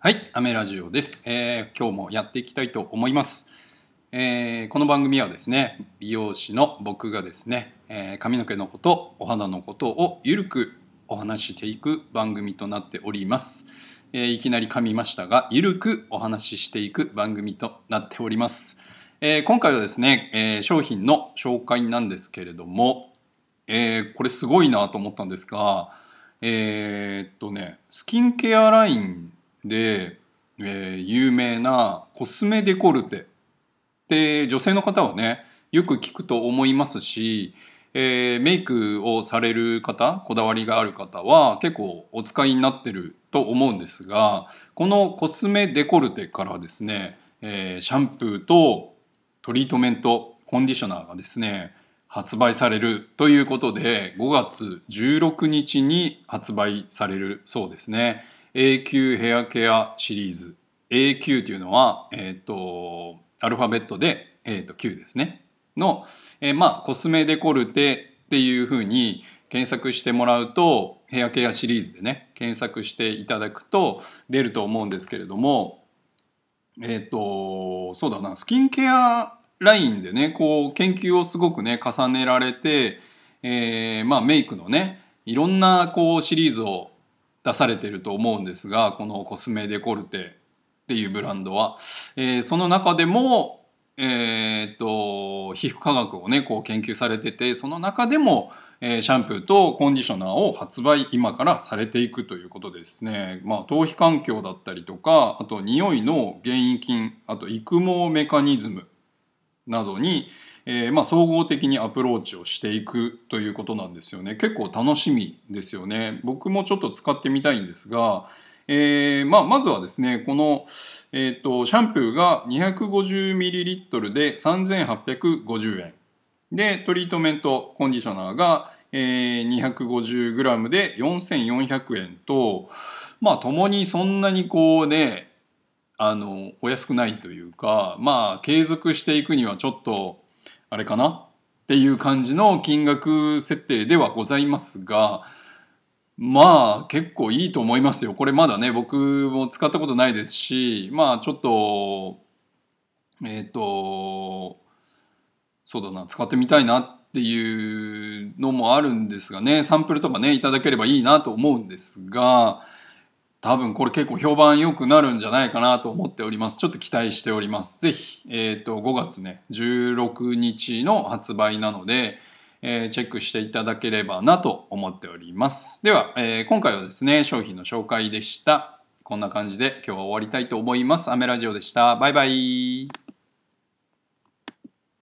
はい、アメラジオです、えー今日もやっていきたいと思います。えーこの番組はですね、美容師の僕がですね、えー髪の毛のこと、お肌のことをゆるくお話していく番組となっております。えーいきなり噛みましたが、ゆるくお話ししていく番組となっております。えー今回はですね、えー商品の紹介なんですけれども、えーこれすごいなと思ったんですが、えーっとね、スキンケアラインで、えー有名なコスメデコルテ。で女性の方はねよく聞くと思いますし、えーメイクをされる方こだわりがある方は結構お使いになってると思うんですがこのコスメデコルテからですね、えーシャンプーとトリートメントコンディショナーがですね発売されるということで5月16日に発売されるそうですね。A 級ヘアケアシリーズ。A 級というのは、えっとアルファベットで、えっと Q ですね。の、えーまあコスメデコルテっていうふうに検索してもらうとヘアケアシリーズでね検索していただくと出ると思うんですけれどもえっ、と、そうだな、スキンケアラインでね、こう、研究をすごくね、重ねられて、えーまあ、メイクのね、いろんな、こう、シリーズを出されてると思うんですが、このコスメデコルテっていうブランドは。えーその中でも、えっ、と、皮膚科学をね、こう研究されてて、その中でも、えーシャンプーとコンディショナーを発売今からされていくということですね。まあ、頭皮環境だったりとか、あと匂いの原因菌、あと育毛メカニズムなどに、えーまあ、総合的にアプローチをしていくということなんですよね。結構楽しみですよね。僕もちょっと使ってみたいんですが、えーまあ、まずはですね、この、えっ、と、シャンプーが 250ml で3850円。で、トリートメントコンディショナーが、えー 250g で4400円と、まあ、ともにそんなにこうね、あの、お安くないというか、まあ、継続していくにはちょっと、あれかな？っていう感じの金額設定ではございますが、まあ、結構いいと思いますよ。これまだね、僕も使ったことないですし、まあ、ちょっと、えっ、と、そうだな、使ってみたいなっていうのもあるんですがね、サンプルとかね、いただければいいなと思うんですが、多分これ結構評判良くなるんじゃないかなと思っております。ちょっと期待しております。ぜひ、えっ、と、5月ね、16日の発売なので、えーチェックしていただければなと思っております。では、えー今回はですね、商品の紹介でした。こんな感じで今日は終わりたいと思います。アメラジオでした。バイバイ。